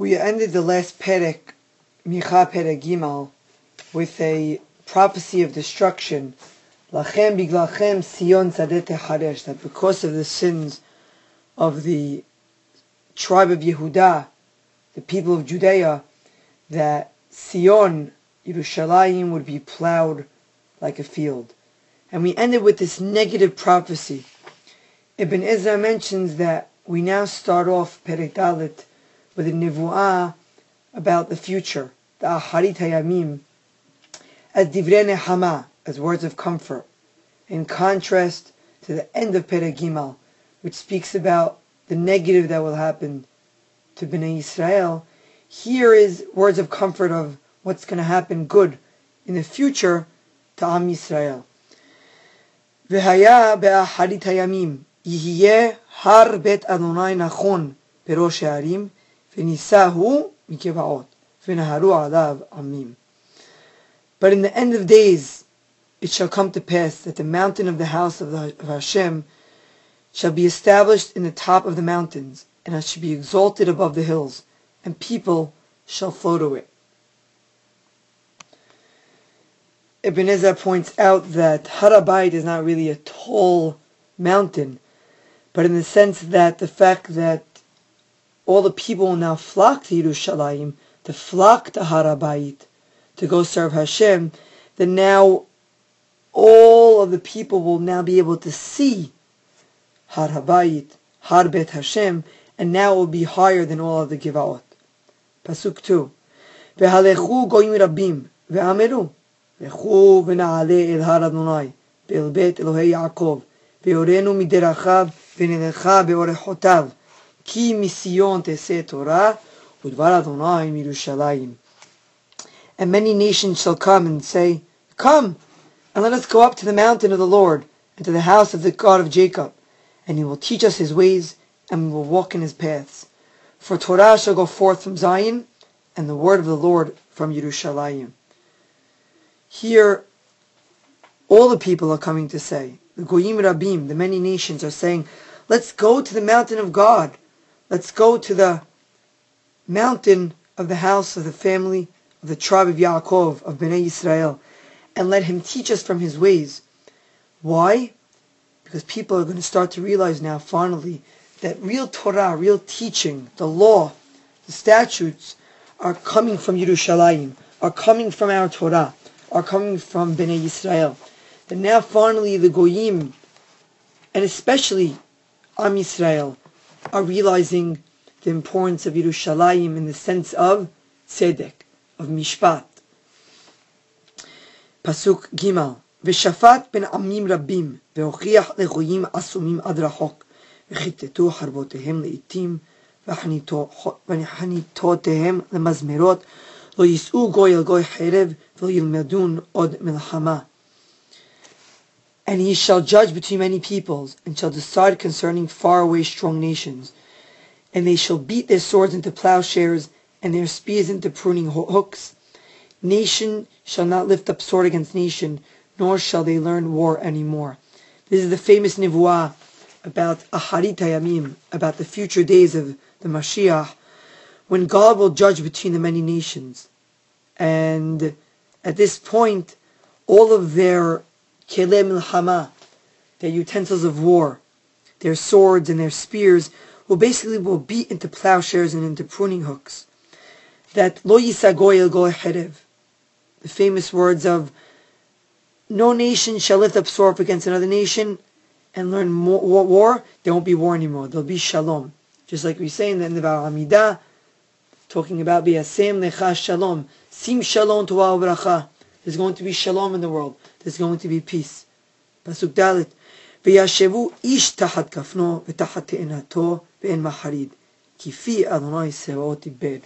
We ended the last Perek, Micha Perek Gimal, with a prophecy of destruction. Lachem biglachem Sion techaresh, that because of the sins of the tribe of Yehuda, the people of Judea, that Sion, Yerushalayim, would be plowed like a field. And we ended with this negative prophecy. Ibn Ezra mentions that we now start off Perek Dalet with a nivu'ah about the future, the Aharit Hayamim, as divrei nehama, as words of comfort, in contrast to the end of Perek Gimal, which speaks about the negative that will happen to Bnei Israel. Here is words of comfort of what's going to happen good in the future to Am Yisrael. והיה באחרית הימים יהיה הר בית אדוני נכון בראש הערים but in the end of days it shall come to pass that the mountain of the house of, the, of Hashem shall be established in the top of the mountains, and it shall be exalted above the hills, and people shall flow to it. Ibn Ezra points out that Harabait is not really a tall mountain, but in the sense that the fact that all the people will now flock to Yerushalayim, to flock to Harabayit, to go serve Hashem, then now all of the people will now be able to see Har Habayit, Har Bet Hashem, and now it will be higher than all of the Givaot. Pasuk 2. והלכו גויים רבים, ואמרו, לכו ונעלה אל הר אדוני, ואל בית אלוהי יעקב, ויורנו מדרכיו, ונלכה באורחותיו, Ki mision teseh Torah, udvar Adonai Mirushalayim. And many nations shall come and say, Come, and let us go up to the mountain of the Lord, and to the house of the God of Jacob, and he will teach us his ways, and we will walk in his paths. For Torah shall go forth from Zion, and the word of the Lord from Yerushalayim. Here, all the people are coming to say, the Goyim Rabim, the many nations are saying, let's go to the mountain of God, Let's go to the mountain of the house of the family of the tribe of Yaakov, of Bnei Israel, and let him teach us from his ways. Why? Because people are going to start to realize now, finally, that real Torah, real teaching, the law, the statutes, are coming from Yerushalayim, are coming from our Torah, are coming from Bnei Israel. That now finally the Goyim, and especially Am Yisrael, are realizing the importance of Yerushalayim in the sense of tzedek, of mishpat. Pasuk Gimal, ושפט בין עמים רבים, והוכיח לגויים עצומים עד רחוק, וכיתתו חרבותיהם לעתים, וחניתותיהם למזמרות, לא יישאו גוי אל גוי חרב, ולא ילמדון עוד מלחמה. And he shall judge between many peoples, and shall decide concerning faraway strong nations. And they shall beat their swords into plowshares, and their spears into pruning hooks. Nation shall not lift up sword against nation, nor shall they learn war any more. This is the famous nivuah about Aharit Hayamim, about the future days of the Mashiach, when God will judge between the many nations. And at this point, all of their kelei milchama, their utensils of war, their swords and their spears, will basically will beat into plowshares and into pruning hooks. That lo yisagoy el herev, the famous words of no nation shall lift up sword against another nation and learn more, war, there won't be war anymore. There'll be shalom. Just like we say in the end of our Amidah, talking about Biyasem Lecha Shalom. Sim Shalom to our bracha. There's going to be shalom in the world There's going to be peace. Pasuk Dalit. וישבו איש תחת כפנו ותחת תאנתו ואין מחריד. כי פי אדוני צבאות איבד.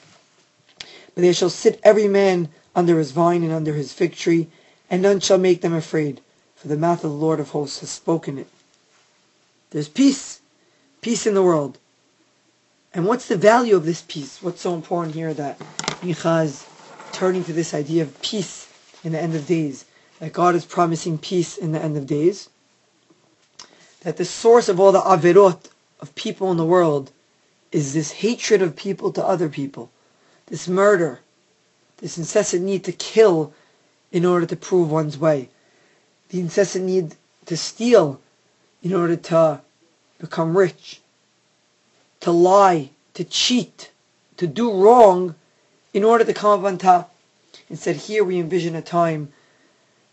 But they shall sit every man under his vine and under his fig tree, and none shall make them afraid, for the mouth of the Lord of hosts has spoken it. There's peace, peace in the world. And what's the value of this peace? What's so important here that Micha is turning to this idea of peace in the end of days, That God is promising peace in the end of days, that the source of all the averot of people in the world is this hatred of people to other people, this murder, this incessant need to kill in order to prove one's way, the incessant need to steal in order to become rich, to lie, to cheat, to do wrong in order to come up on top. Instead, here we envision a time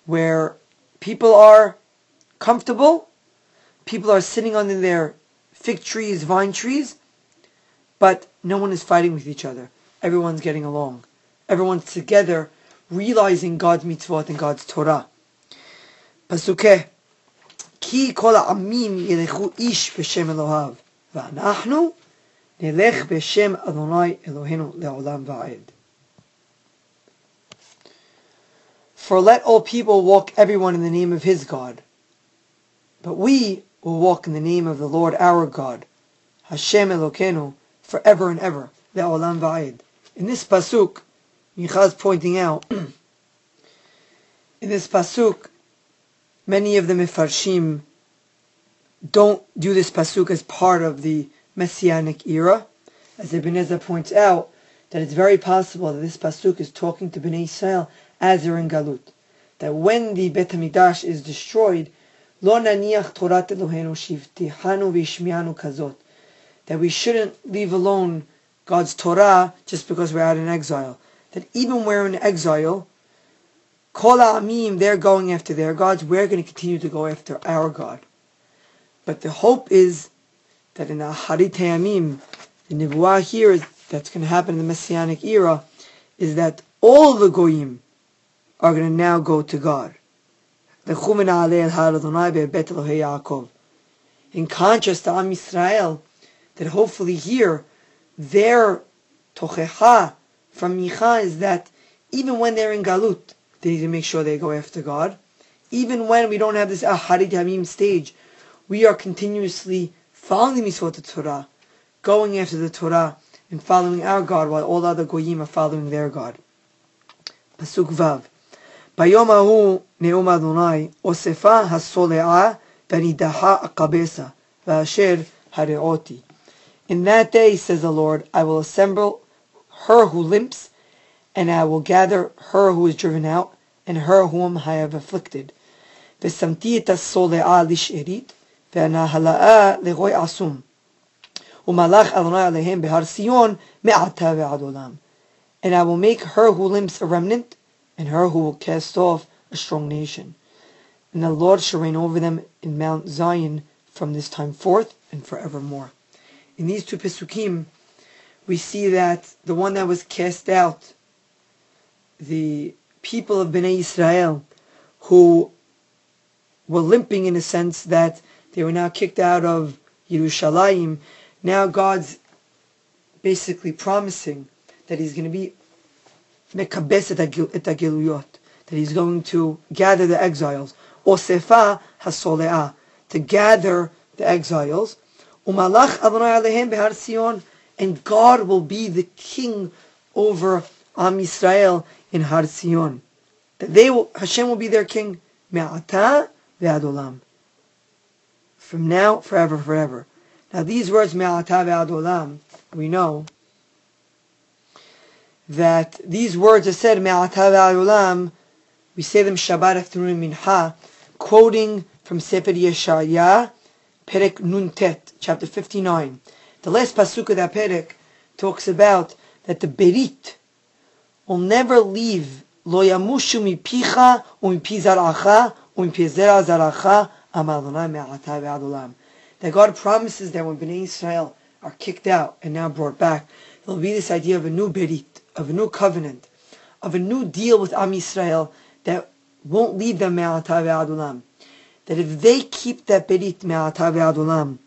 where people are comfortable, people are sitting under their fig trees, vine trees, but no one is fighting with each other. Everyone's getting along. Everyone's together, realizing God's mitzvot and God's Torah. Pasuke, ki kol amim yelechu ish b'shem Elohav, v'anachnu nelech b'shem Adonai Eloheinu le'olam va'ed. For let all people walk everyone in the name of his God. But we will walk in the name of the Lord our God, Hashem Elokeinu, forever and ever, le'olam va'ed. In this pasuk, Micha is pointing out, in this pasuk, many of the Mefarshim don't do this pasuk as part of the Messianic era. As Ibn Ezra points out, that it's very possible that this pasuk is talking to Bnei Israel as they're in Galut. That when the Bet HaMikdash is destroyed, Lo naniach Torat Eloheinu shivtihanu v'ishmianu kazot. That we shouldn't leave alone God's Torah just because we're out in exile. That even we're in exile, Kol Amim, they're going after their gods, we're going to continue to go after our God. But the hope is that in the Harit Amim, the Nibuah here that's going to happen in the Messianic era, is that all the Goyim are going to now go to God. In contrast to Am Yisrael, that hopefully here, their tochecha from Micha is that even when they're in Galut, they need to make sure they go after God. Even when we don't have this Aharit Hamim stage, we are continuously following the Mitzvot of Torah, going after the Torah, and following our God while all other Goyim are following their God. Pasuk Vav. ביום ההוא נאום אדוני, אוספה הסולעה ונידחה הקבסה, ואשר הרעותי. In that day, says the Lord, I will assemble her who limps, and I will gather her who is driven out, and her whom I have afflicted. ושמתי את הסולעה לשארית, והנהלאה לגוי עצום. ומלך אדוני עליהם בהר ציון מעתה ועד עולם. And I will make her who limps a remnant, and her who will cast off a strong nation. And the Lord shall reign over them in Mount Zion from this time forth and forevermore. In these two Pesukim, we see that the one that was cast out, the people of Bnei Israel, who were limping in a sense that they were now kicked out of Yerushalayim, now God's basically promising that He's going to be mekabes et agiluyot, that he's going to gather the exiles. Osefa hasoleah, to gather the exiles. Umalach Adonai alehem behar Sion, and God will be the king over Am Yisrael in Har Sion. That they will, Hashem will be their king. Me'ata ve'adolam. From now, forever, forever. Now these words, Me'ata ve'adolam, we know that these words are said, Me'atav we say them Shabbat afternoon mincha, quoting from Sefer Yeshaya, Perek Nuntet, chapter 59. The last pasuk of that Perek talks about that the Berit will never leave Lo yamushu mi mipicha umipi zaracha umipi zera zaracha amalona me'atav ulam. That God promises that when Bnei Israel are kicked out and now brought back, there will be this idea of a new Berit of a new covenant, of a new deal with Am Yisrael that won't leave them me'atav adulam. That if they keep that berit me'atav adulam,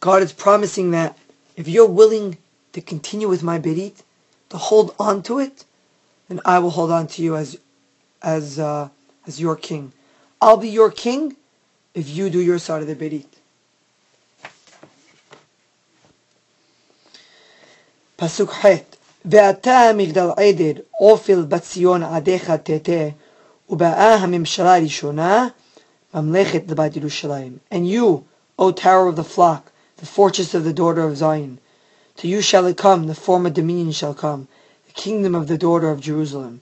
God is promising that if you're willing to continue with my berit, to hold on to it, then I will hold on to you as, as, uh, as your king. I'll be your king if you do your side of the berit. Pasuk Het. ואתה מגדל עדר, אופל בציון עדיך תתה, ובאה הממשלה הראשונה, ממלכת לבת ירושלים. And you, O tower of the flock, the fortress of the daughter of Zion, to you shall it come, the former dominion shall come, kingdom of the daughter of Jerusalem.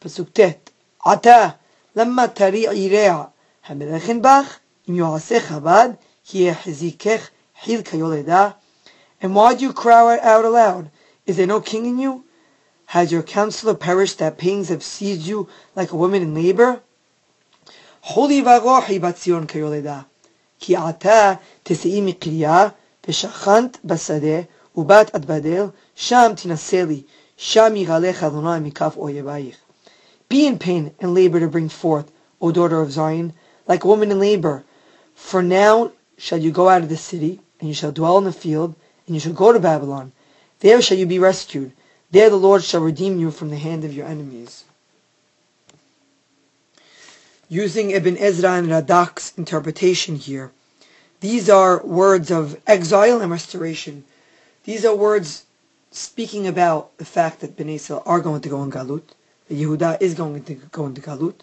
Pasuk tet. Ata lama tari irea hamelechen bach im yoaseh chabad hizikech hil kayoleda. And why do you cry out aloud? Is there no king in you? Has your counselor perished that pains have seized you like a woman in labor? Holy varohi batzion kayoleda. כי עתה תשאי מקריה ושכנת בשדה ובת עד בדל, שם תנסה לי, שם יגלך אדוני מכף אויבייך. Be in pain and labor to bring forth, O daughter of Zion, like a woman in labor. For now shall you go out of the city, and you shall dwell in the field, and you shall go to Babylon. There shall you be rescued. There the Lord shall redeem you from the hand of your enemies. Using Ibn Ezra and Radak's interpretation here, these are words of exile and restoration. These are words speaking about the fact that Bnei Israel are going to go in Galut, that Yehuda is going to go into Galut.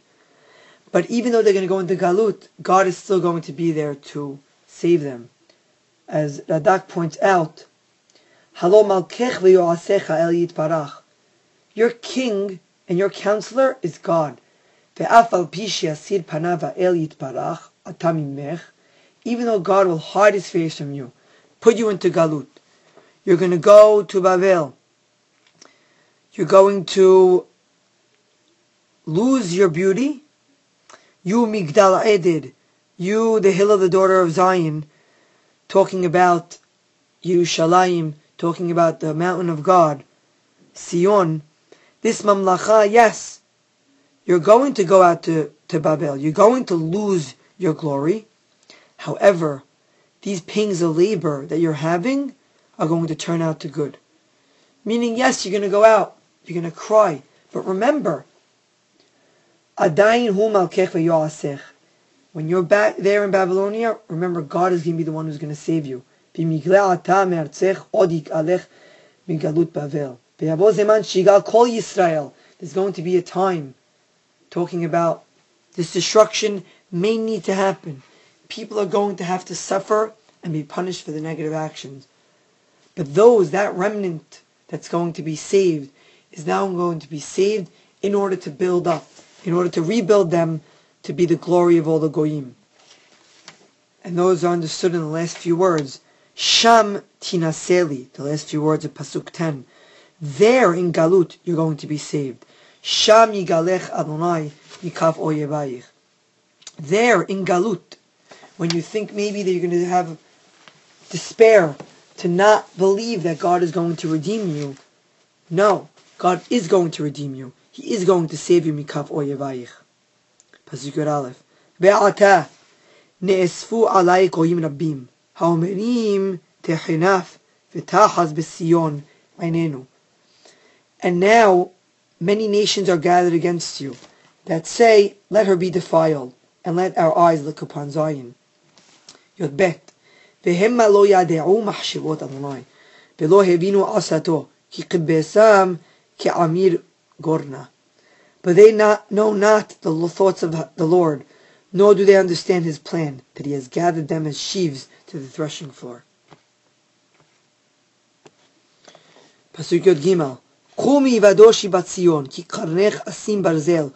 But even though they're going to go into Galut, God is still going to be there to save them. As Radak points out, Halo malkech el yitbarach. Your king and your counselor is God. Ve'afal pishi asir panava el yitbarach atamimech. Even though God will hide his face from you, put you into Galut. You're going to go to Babel. You're going to lose your beauty. You Migdal Eder. You, the hill of the daughter of Zion, talking about Yerushalayim, talking about the mountain of God, Sion. This mamlacha, yes, you're going to go out to, to Babel. You're going to lose your glory. However, these pangs of labor that you're having are going to turn out to good. Meaning, yes, you're going to go out, you're going to cry, but remember, Adayin hu malkech When you're back there in Babylonia, remember God is going to be the one who's going to save you. There's going to be a time talking about this destruction may need to happen. People are going to have to suffer and be punished for the negative actions. But those, that remnant that's going to be saved, is now going to be saved in order to build up, in order to rebuild them to be the glory of all the goyim. And those are understood in the last few words. Sham tinaseli, the last few words of Pasuk 10. There in Galut, you're going to be saved. Sham yigalech Adonai mikaf oyevayich. There in Galut, when you think maybe that you're going to have despair to not believe that God is going to redeem you. No, God is going to redeem you. He is going to save you mikaf oyevayich. Pasuk Aleph. Ve'ata ne'esfu alai koyim rabbim haomerim techinaf v'tachaz b'sion einenu. And now many nations are gathered against you that say, let her be defiled, and let our eyes look upon Zion. Yod bet. והמה לא ידעו מחשבות אדוני, ולא הבינו עשתו, כי כבשם כעמיר גורנה. But they not, know not the thoughts of the Lord, nor do they understand his plan, that he has gathered them as sheaves to the threshing floor. פסוק י"ג קומי ודושי בציון, כי קרנך אשים ברזל,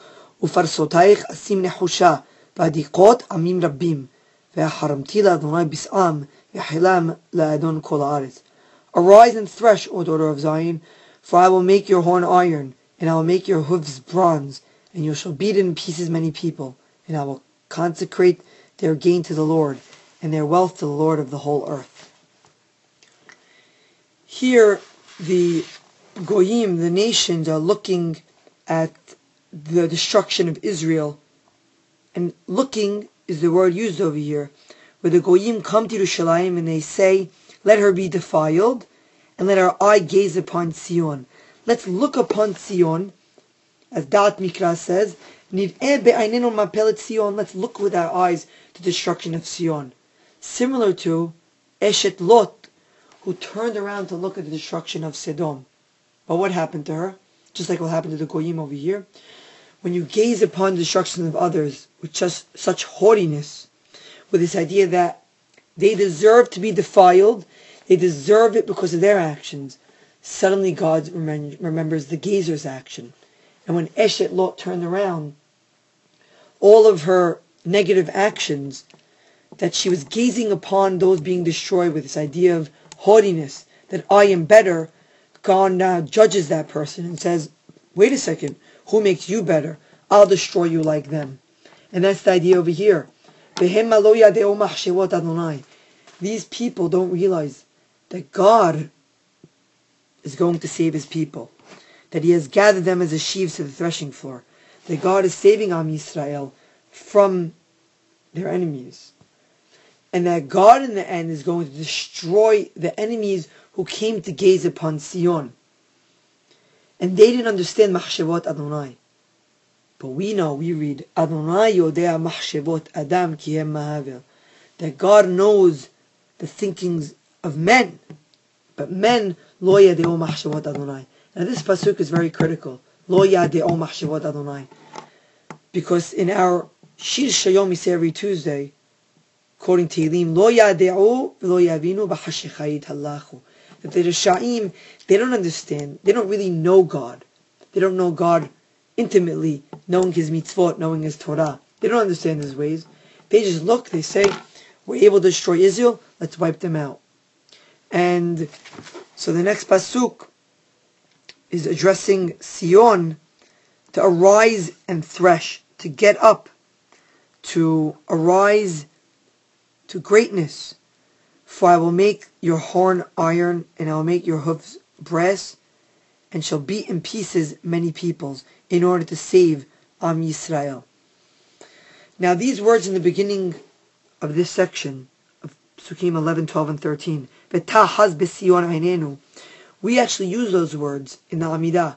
ופרסותייך אשים נחושה, ועדיקות עמים רבים. והחרמתי לאדוני בשעם, Arise and thresh, O daughter of Zion, for I will make your horn iron, and I will make your hoofs bronze, and you shall beat in pieces many people, and I will consecrate their gain to the Lord, and their wealth to the Lord of the whole earth. Here, the Goyim, the nations, are looking at the destruction of Israel, and looking is the word used over here where the Goyim come to Yerushalayim and they say, let her be defiled, and let our eye gaze upon Sion. Let's look upon Sion, as Da'at Mikra says, Let's look with our eyes to destruction of Sion. Similar to Eshet Lot, who turned around to look at the destruction of Sodom. But what happened to her? Just like what happened to the Goyim over here. When you gaze upon the destruction of others with just such haughtiness, with this idea that they deserve to be defiled, they deserve it because of their actions. suddenly God remembers the Gezer's action. And when Eshet Lot turned around, all of her negative actions that she was gazing upon those being destroyed with this idea of haughtiness, that I am better, God now judges that person and says, wait a second, who makes you better? I'll destroy you like them. And that's the idea over here. These people don't realize that God is going to save his people, that he has gathered them as a sheaves to the threshing floor, that God is saving Am Yisrael from their enemies, and that God in the end is going to destroy the enemies who came to gaze upon Sion. And they didn't understand Mahshavot Adonai. But we know, we read, Adonai Yodea Mahshavot Adam Kihem Mahavir. That God knows the thinkings of men. But men, Lo Yadeo Mahshavot Adonai. Now this pasuk is very critical. Lo Yadeo Mahshavot Adonai. Because in our Shir Shayom we say every Tuesday, quoting Tehillim, Lo Yadeo Lo Yavinu B'Hashechayit Halachu that the Risha'im, they don't understand. They don't really know God. They don't know God intimately, knowing His mitzvot, knowing His Torah. They don't understand His ways. They just look, they say, we're able to destroy Israel, let's wipe them out. And so the next pasuk is addressing Sion to arise and thresh, to get up, to arise to greatness. For I will make your horn iron, and I will make your hoofs brass, and shall beat in pieces many peoples, in order to save Am Yisrael. Now these words in the beginning of this section of Sukkim 11, 12, and 13, we actually use those words in the Amidah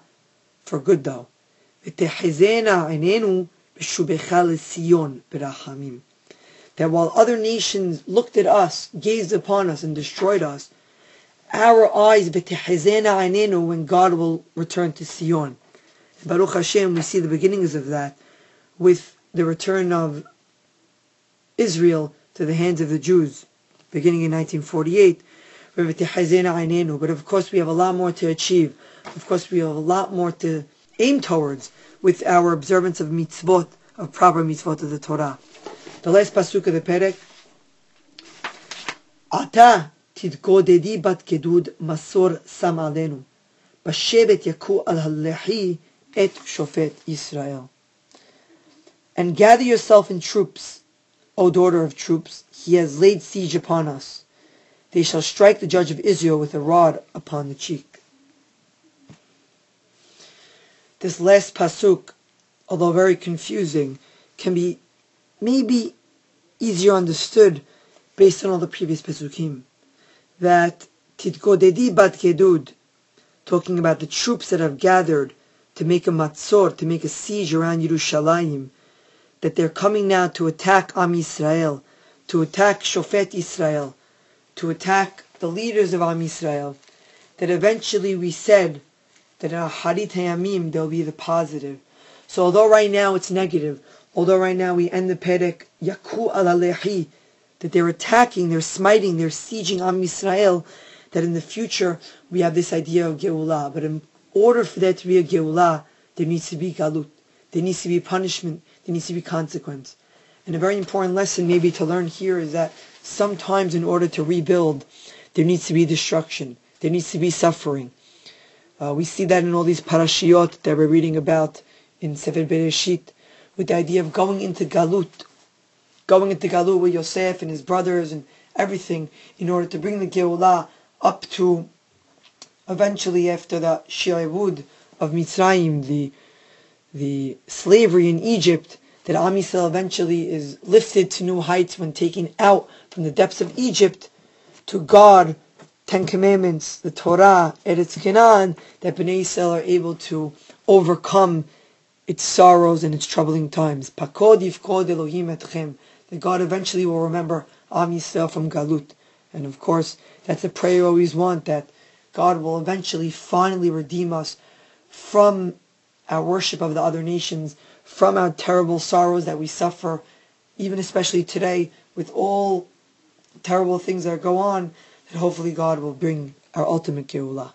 for good though that while other nations looked at us, gazed upon us, and destroyed us, our eyes, when God will return to Sion. Baruch Hashem, we see the beginnings of that with the return of Israel to the hands of the Jews, beginning in 1948. But of course, we have a lot more to achieve. Of course, we have a lot more to aim towards with our observance of mitzvot, of proper mitzvot of the Torah. The last pasuk of the perek. Ata תתגודדי בת גדוד מסור שם עלינו, בשבט יכו על הלחי et shofet Israel. And gather yourself in troops, O daughter of troops, he has laid siege upon us. They shall strike the judge of Israel with a rod upon the cheek. This last pasuk, although very confusing, can be maybe easier understood based on all the previous Pesukim. That Titkodedi Bat Kedud, talking about the troops that have gathered to make a matzor, to make a siege around Yerushalayim, that they're coming now to attack Am Yisrael, to attack Shofet Israel, to attack the leaders of Am Yisrael, that eventually we said that in a Harit Hayamim there'll be the positive. So although right now it's negative, Although right now we end the Perek Yaku al that they're attacking, they're smiting, they're sieging Am Yisrael, that in the future we have this idea of Geulah. But in order for there to be a Geulah, there needs to be Galut. There needs to be punishment. There needs to be consequence. And a very important lesson maybe to learn here is that sometimes in order to rebuild, there needs to be destruction. There needs to be suffering. Uh, we see that in all these parashiot that we're reading about in Sefer Bereshit, with the idea of going into Galut, going into Galut with Yosef and his brothers and everything in order to bring the Geulah up to eventually after the Shi'avud of Mitzrayim, the, the slavery in Egypt, that Am Yisrael eventually is lifted to new heights when taken out from the depths of Egypt to God, Ten Commandments, the Torah, Eretz Canaan, that Bnei Yisrael are able to overcome its sorrows and its troubling times. Pakod yifkod Elohim etchem. That God eventually will remember Am Yisrael from Galut. And of course, that's the prayer we always want, that God will eventually finally redeem us from our worship of the other nations, from our terrible sorrows that we suffer, even especially today with all terrible things that go on, that hopefully God will bring our ultimate Geulah.